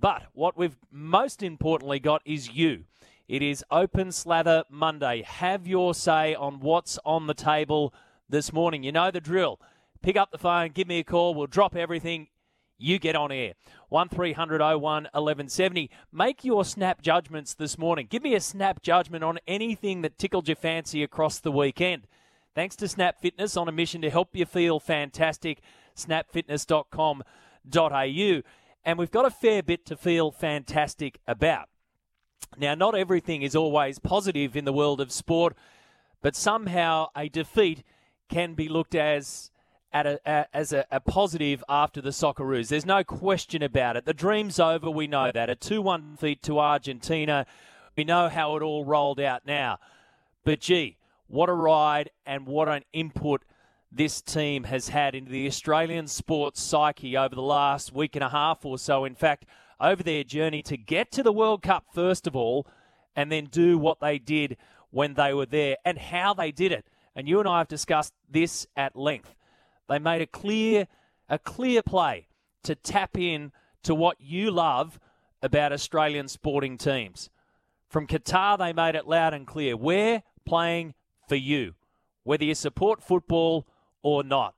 But what we've most importantly got is you. It is Open Slather Monday. Have your say on what's on the table this morning. You know the drill. Pick up the phone, give me a call, we'll drop everything. You get on air. 1300 01 1170. Make your snap judgments this morning. Give me a snap judgment on anything that tickled your fancy across the weekend. Thanks to Snap Fitness on a mission to help you feel fantastic. Snapfitness.com.au and we've got a fair bit to feel fantastic about. Now, not everything is always positive in the world of sport, but somehow a defeat can be looked as at a, a, as a, a positive after the Socceroos. There's no question about it. The dream's over. We know that. A 2 1 defeat to Argentina. We know how it all rolled out now. But gee, what a ride and what an input this team has had into the Australian sports psyche over the last week and a half or so. In fact, over their journey to get to the World Cup, first of all, and then do what they did when they were there and how they did it. And you and I have discussed this at length. They made a clear, a clear play to tap in to what you love about Australian sporting teams. From Qatar, they made it loud and clear. We're playing for you. Whether you support football or not.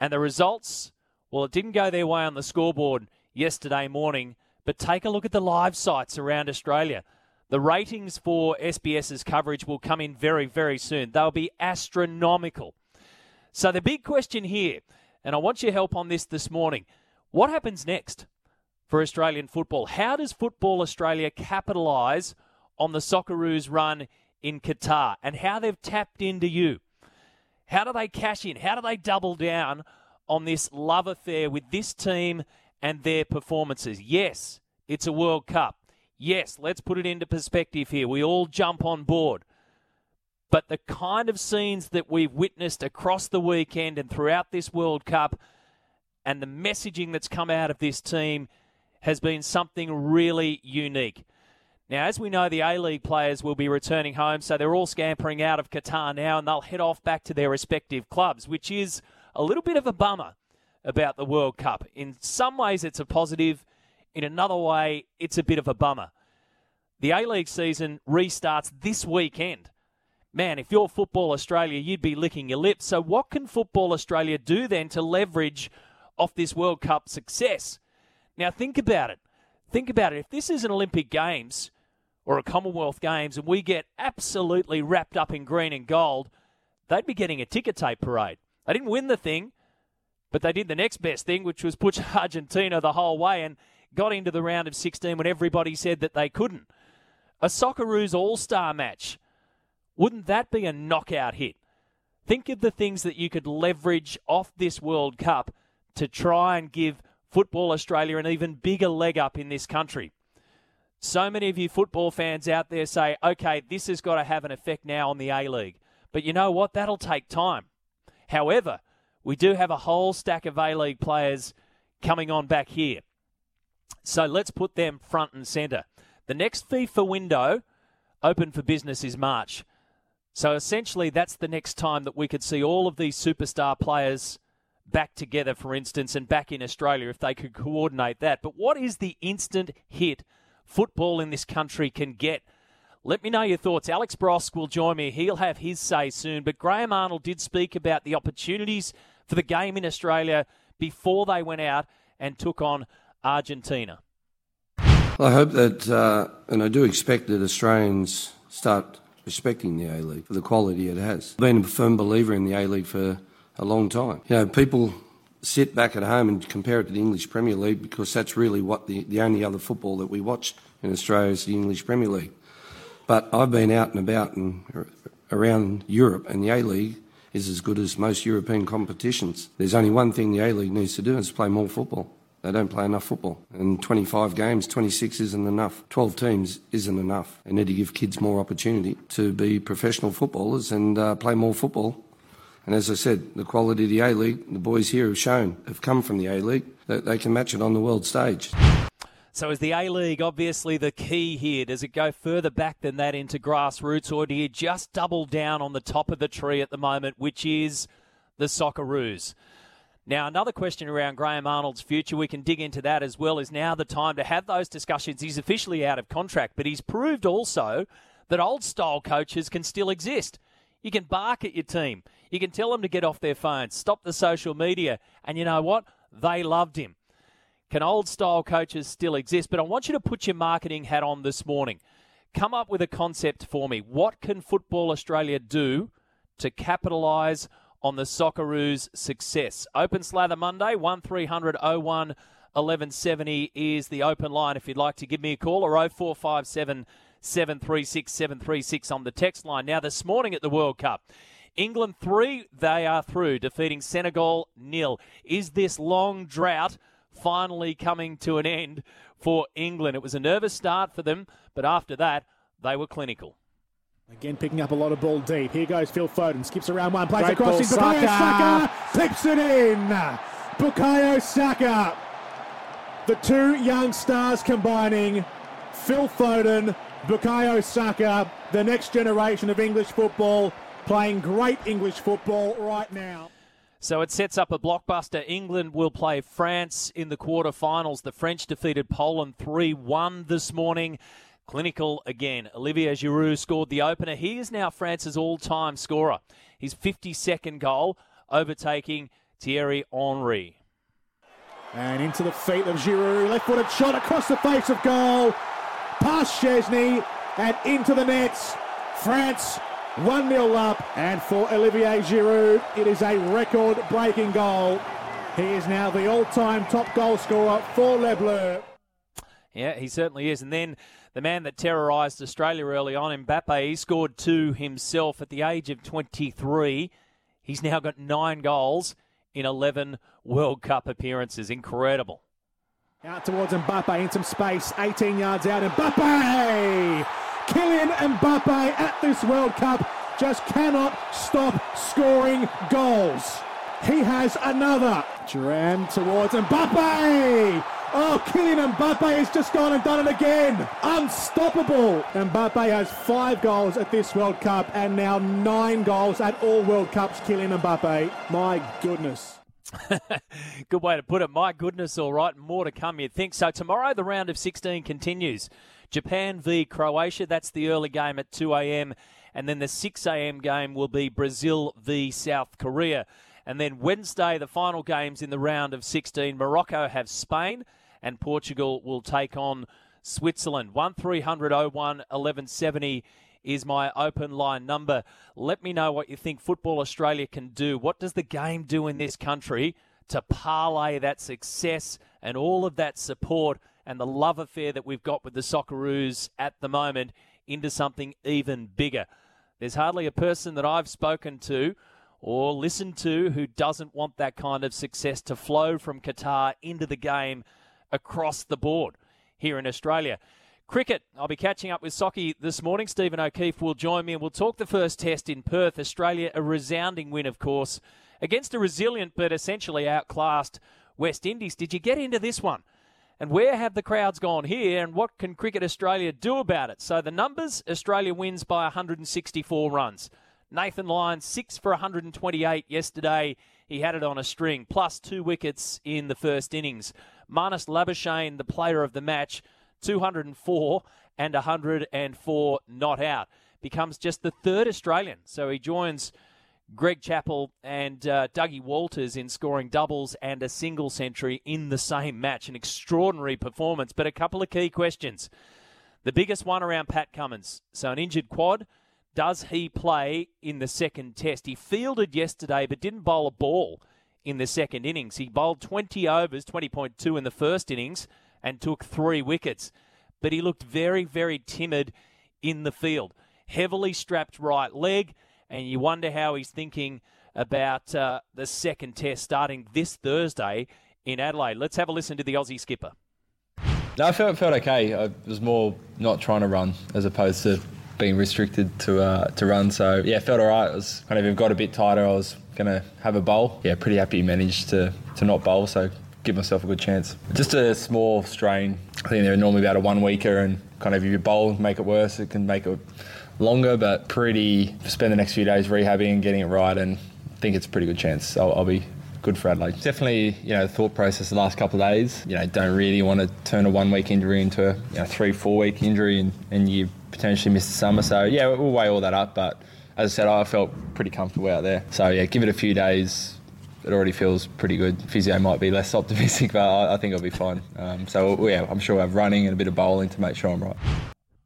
And the results, well, it didn't go their way on the scoreboard yesterday morning, but take a look at the live sites around Australia. The ratings for SBS's coverage will come in very, very soon. They'll be astronomical. So, the big question here, and I want your help on this this morning what happens next for Australian football? How does Football Australia capitalise on the Socceroos run in Qatar and how they've tapped into you? How do they cash in? How do they double down on this love affair with this team and their performances? Yes, it's a World Cup. Yes, let's put it into perspective here. We all jump on board. But the kind of scenes that we've witnessed across the weekend and throughout this World Cup and the messaging that's come out of this team has been something really unique. Now, as we know, the A League players will be returning home, so they're all scampering out of Qatar now and they'll head off back to their respective clubs, which is a little bit of a bummer about the World Cup. In some ways, it's a positive, in another way, it's a bit of a bummer. The A League season restarts this weekend. Man, if you're Football Australia, you'd be licking your lips. So, what can Football Australia do then to leverage off this World Cup success? Now, think about it. Think about it. If this is an Olympic Games, or a Commonwealth Games and we get absolutely wrapped up in green and gold, they'd be getting a ticker tape parade. They didn't win the thing, but they did the next best thing, which was push Argentina the whole way and got into the round of 16 when everybody said that they couldn't. A Socceroos All Star match, wouldn't that be a knockout hit? Think of the things that you could leverage off this World Cup to try and give Football Australia an even bigger leg up in this country. So many of you football fans out there say, okay, this has got to have an effect now on the A League. But you know what? That'll take time. However, we do have a whole stack of A League players coming on back here. So let's put them front and centre. The next FIFA window open for business is March. So essentially, that's the next time that we could see all of these superstar players back together, for instance, and back in Australia if they could coordinate that. But what is the instant hit football in this country can get. Let me know your thoughts. Alex Brosque will join me. He'll have his say soon. But Graham Arnold did speak about the opportunities for the game in Australia before they went out and took on Argentina. I hope that, uh, and I do expect that Australians start respecting the A League for the quality it has. I've been a firm believer in the A League for a long time. You know, people sit back at home and compare it to the English Premier League because that's really what the, the only other football that we watch in Australia is the English Premier League. But I've been out and about and around Europe and the A League, is as good as most European competitions. There's only one thing the A League needs to do is play more football. They don't play enough football. And 25 games, 26 isn't enough. 12 teams isn't enough. They need to give kids more opportunity to be professional footballers and uh, play more football. And as I said, the quality of the A League, the boys here have shown, have come from the A League, that they can match it on the world stage. So is the A League obviously the key here? Does it go further back than that into grassroots, or do you just double down on the top of the tree at the moment, which is the Socceroos? Now, another question around Graham Arnold's future, we can dig into that as well. Is now the time to have those discussions? He's officially out of contract, but he's proved also that old style coaches can still exist. You can bark at your team, you can tell them to get off their phones, stop the social media, and you know what? They loved him. Can old style coaches still exist? But I want you to put your marketing hat on this morning. Come up with a concept for me. What can Football Australia do to capitalise on the Socceroos' success? Open Slather Monday, 1300 01 1170 is the open line if you'd like to give me a call or 0457 736 736 on the text line. Now, this morning at the World Cup, England 3, they are through, defeating Senegal nil. Is this long drought finally coming to an end for England. It was a nervous start for them, but after that, they were clinical. Again, picking up a lot of ball deep. Here goes Phil Foden. Skips around one, plays Great across into Bukayo Saka. Clips it in. Bukayo Saka. The two young stars combining. Phil Foden, Bukayo Saka, the next generation of English football, playing great English football right now. So it sets up a blockbuster. England will play France in the quarterfinals. The French defeated Poland 3 1 this morning. Clinical again. Olivier Giroud scored the opener. He is now France's all time scorer. His 52nd goal, overtaking Thierry Henry. And into the feet of Giroud. Left footed shot across the face of goal. Past Szczesny and into the nets. France 1 0 up, and for Olivier Giroud, it is a record breaking goal. He is now the all time top goal scorer for Les Bleus. Yeah, he certainly is. And then the man that terrorised Australia early on, Mbappe, he scored two himself at the age of 23. He's now got nine goals in 11 World Cup appearances. Incredible. Out towards Mbappe in some space, 18 yards out. Mbappe! Kylian Mbappe at this World Cup just cannot stop scoring goals. He has another. Duran towards Mbappe! Oh, Kylian Mbappe has just gone and done it again. Unstoppable. Mbappe has five goals at this World Cup and now nine goals at all World Cups. Kylian Mbappe. My goodness. Good way to put it. My goodness, all right. More to come, you'd think. So, tomorrow the round of 16 continues. Japan v Croatia, that's the early game at 2 a.m. And then the 6 a.m. game will be Brazil v South Korea. And then Wednesday, the final games in the round of 16. Morocco have Spain, and Portugal will take on Switzerland. 1300 01 1170 is my open line number. Let me know what you think Football Australia can do. What does the game do in this country to parlay that success and all of that support and the love affair that we've got with the Socceroos at the moment into something even bigger? There's hardly a person that I've spoken to or listened to who doesn't want that kind of success to flow from Qatar into the game across the board here in Australia. Cricket, I'll be catching up with Socky this morning. Stephen O'Keefe will join me and we'll talk the first test in Perth. Australia, a resounding win, of course, against a resilient but essentially outclassed West Indies. Did you get into this one? And where have the crowds gone here and what can Cricket Australia do about it? So the numbers Australia wins by 164 runs. Nathan Lyon, 6 for 128 yesterday. He had it on a string, plus two wickets in the first innings. Marnus Labuschagne, the player of the match, 204 and 104 not out. Becomes just the third Australian. So he joins Greg Chappell and uh, Dougie Walters in scoring doubles and a single century in the same match. An extraordinary performance, but a couple of key questions. The biggest one around Pat Cummins. So an injured quad. Does he play in the second test? He fielded yesterday but didn't bowl a ball in the second innings. He bowled 20 overs, 20.2 in the first innings, and took three wickets. But he looked very, very timid in the field. Heavily strapped right leg, and you wonder how he's thinking about uh, the second test starting this Thursday in Adelaide. Let's have a listen to the Aussie skipper. No, I felt felt okay. I was more not trying to run as opposed to being restricted to uh, to run. So yeah, felt alright. It was kind of got a bit tighter. I was gonna have a bowl. Yeah, pretty happy managed to to not bowl. So give myself a good chance. Just a small strain. I think they're normally about a one weeker, and kind of if you bowl, make it worse, it can make it longer. But pretty spend the next few days rehabbing and getting it right, and I think it's a pretty good chance. I'll, I'll be good for Adelaide. Definitely, you know, thought process the last couple of days. You know, don't really want to turn a one week injury into a you know, three, four week injury and, and you potentially miss the summer. So, yeah, we'll weigh all that up. But as I said, I felt pretty comfortable out there. So, yeah, give it a few days. It already feels pretty good. Physio might be less optimistic, but I, I think I'll be fine. Um, so, yeah, I'm sure I have running and a bit of bowling to make sure I'm right.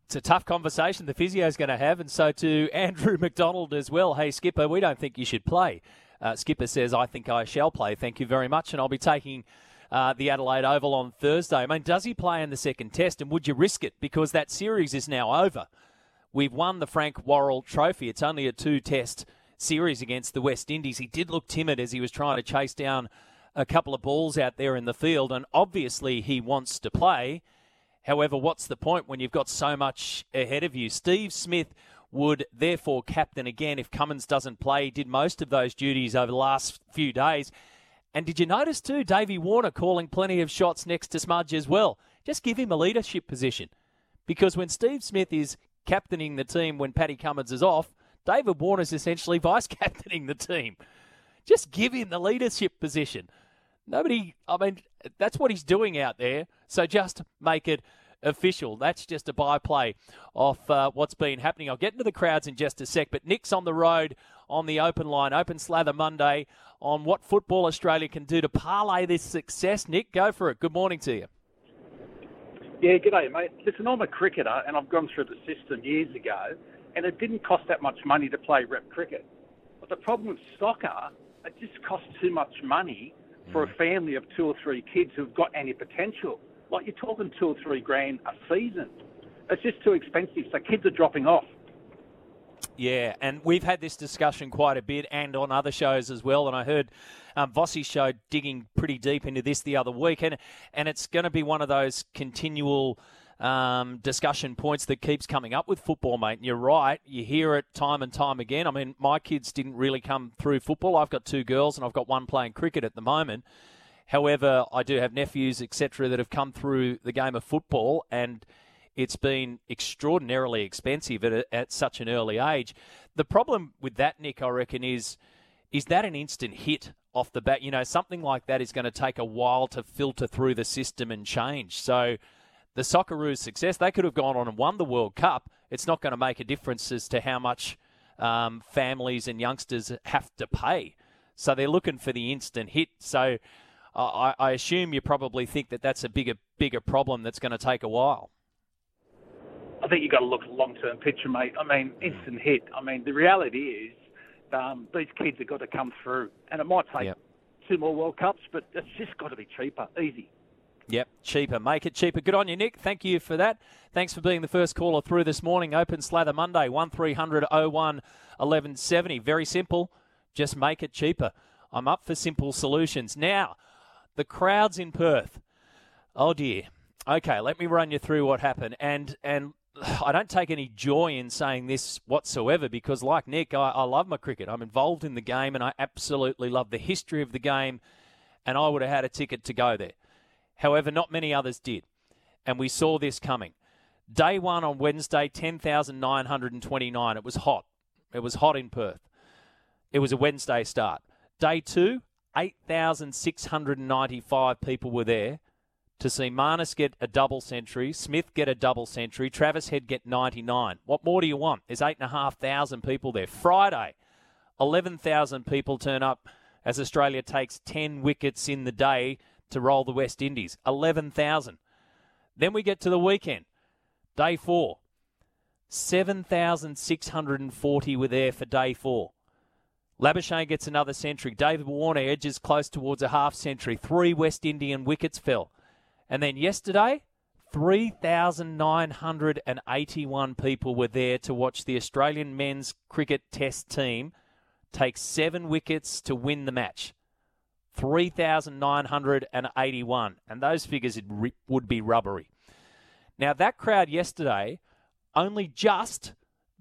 It's a tough conversation the physio's going to have, and so to Andrew McDonald as well. Hey, Skipper, we don't think you should play. Uh, Skipper says, I think I shall play. Thank you very much. And I'll be taking uh, the Adelaide Oval on Thursday. I mean, does he play in the second test? And would you risk it? Because that series is now over. We've won the Frank Worrell Trophy. It's only a two test series against the West Indies. He did look timid as he was trying to chase down a couple of balls out there in the field. And obviously, he wants to play. However, what's the point when you've got so much ahead of you? Steve Smith would therefore captain again if Cummins doesn't play. He did most of those duties over the last few days. And did you notice too, Davey Warner calling plenty of shots next to Smudge as well? Just give him a leadership position. Because when Steve Smith is captaining the team when Paddy Cummins is off, David Warner's essentially vice captaining the team. Just give him the leadership position. Nobody, I mean, that's what he's doing out there. So just make it official. That's just a byplay of uh, what's been happening. I'll get into the crowds in just a sec, but Nick's on the road on the open line, Open Slather Monday, on what Football Australia can do to parlay this success. Nick, go for it. Good morning to you. Yeah, good day, mate. Listen, I'm a cricketer, and I've gone through the system years ago, and it didn't cost that much money to play rep cricket. But the problem with soccer, it just costs too much money for a family of two or three kids who've got any potential. Like you're talking two or three grand a season. It's just too expensive. So kids are dropping off. Yeah, and we've had this discussion quite a bit and on other shows as well. And I heard um, Vossi's show digging pretty deep into this the other week. And, and it's going to be one of those continual um, discussion points that keeps coming up with football, mate. And you're right. You hear it time and time again. I mean, my kids didn't really come through football. I've got two girls and I've got one playing cricket at the moment. However, I do have nephews, etc., that have come through the game of football, and it's been extraordinarily expensive at, at such an early age. The problem with that, Nick, I reckon, is is that an instant hit off the bat? You know, something like that is going to take a while to filter through the system and change. So, the Socceroos' success, they could have gone on and won the World Cup. It's not going to make a difference as to how much um, families and youngsters have to pay. So they're looking for the instant hit. So I, I assume you probably think that that's a bigger bigger problem that's going to take a while. I think you've got to look at long term picture, mate. I mean, instant hit. I mean, the reality is um, these kids have got to come through, and it might take yep. two more World Cups, but it's just got to be cheaper, easy. Yep, cheaper. Make it cheaper. Good on you, Nick. Thank you for that. Thanks for being the first caller through this morning. Open Slather Monday, 1300 01 1170. Very simple. Just make it cheaper. I'm up for simple solutions. Now, the crowds in Perth. Oh dear. Okay, let me run you through what happened. And and I don't take any joy in saying this whatsoever because, like Nick, I, I love my cricket. I'm involved in the game and I absolutely love the history of the game. And I would have had a ticket to go there. However, not many others did. And we saw this coming. Day one on Wednesday, 10,929. It was hot. It was hot in Perth. It was a Wednesday start. Day two, 8,695 people were there to see Marnus get a double century, Smith get a double century, Travis Head get 99. What more do you want? There's 8,500 people there. Friday, 11,000 people turn up as Australia takes 10 wickets in the day to roll the West Indies. 11,000. Then we get to the weekend, day four. 7,640 were there for day four. Labuschagne gets another century. David Warner edges close towards a half century. Three West Indian wickets fell. And then yesterday, 3,981 people were there to watch the Australian men's cricket test team takes seven wickets to win the match. 3,981. And those figures would be rubbery. Now, that crowd yesterday only just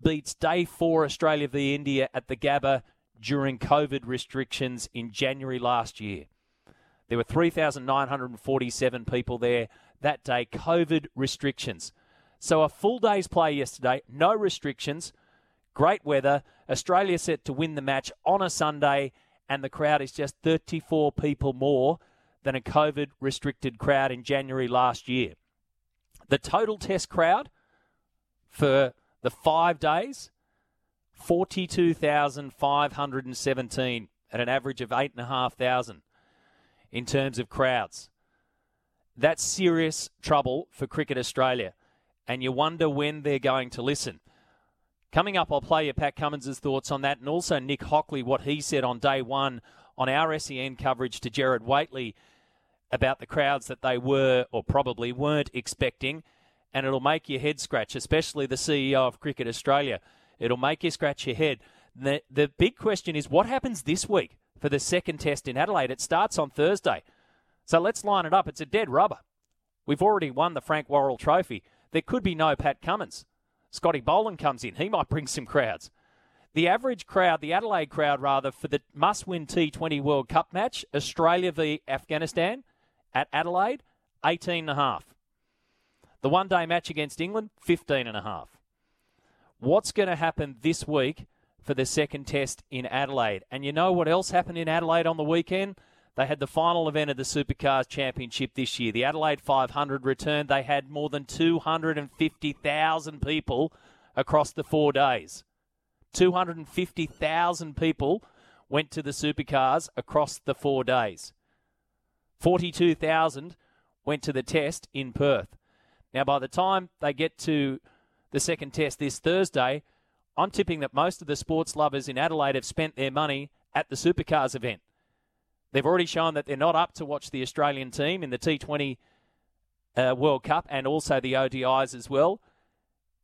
beats day four Australia v India at the Gabba during COVID restrictions in January last year. There were 3,947 people there that day, COVID restrictions. So a full day's play yesterday, no restrictions, great weather. Australia set to win the match on a Sunday, and the crowd is just 34 people more than a COVID restricted crowd in January last year. The total test crowd for the five days, 42,517 at an average of 8,500 in terms of crowds. That's serious trouble for Cricket Australia, and you wonder when they're going to listen. Coming up, I'll play you Pat Cummins' thoughts on that, and also Nick Hockley, what he said on day one on our SEN coverage to Gerard Whateley about the crowds that they were or probably weren't expecting. And it'll make your head scratch, especially the CEO of Cricket Australia. It'll make you scratch your head. The, the big question is what happens this week for the second test in Adelaide? It starts on Thursday. So let's line it up. It's a dead rubber. We've already won the Frank Worrell Trophy. There could be no Pat Cummins. Scotty Boland comes in. He might bring some crowds. The average crowd, the Adelaide crowd rather, for the must win T20 World Cup match, Australia v Afghanistan at Adelaide, 18.5. The one day match against England, 15.5. What's going to happen this week for the second test in Adelaide? And you know what else happened in Adelaide on the weekend? They had the final event of the Supercars Championship this year. The Adelaide 500 returned. They had more than 250,000 people across the four days. 250,000 people went to the Supercars across the four days. 42,000 went to the test in Perth. Now, by the time they get to the second test this Thursday, I'm tipping that most of the sports lovers in Adelaide have spent their money at the Supercars event. They've already shown that they're not up to watch the Australian team in the T20 uh, World Cup and also the ODIs as well.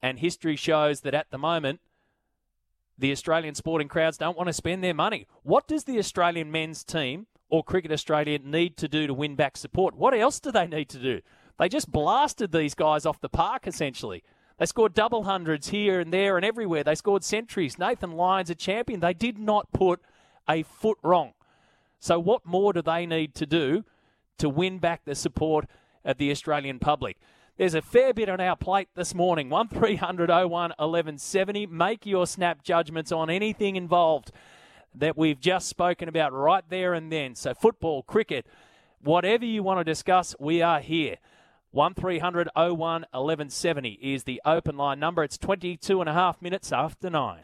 And history shows that at the moment, the Australian sporting crowds don't want to spend their money. What does the Australian men's team or Cricket Australia need to do to win back support? What else do they need to do? They just blasted these guys off the park, essentially. They scored double hundreds here and there and everywhere. They scored centuries. Nathan Lyon's a champion. They did not put a foot wrong. So, what more do they need to do to win back the support of the Australian public? There's a fair bit on our plate this morning. 1300 01 1170. Make your snap judgments on anything involved that we've just spoken about right there and then. So, football, cricket, whatever you want to discuss, we are here. 1300 01 1170 is the open line number. It's 22 and a half minutes after nine.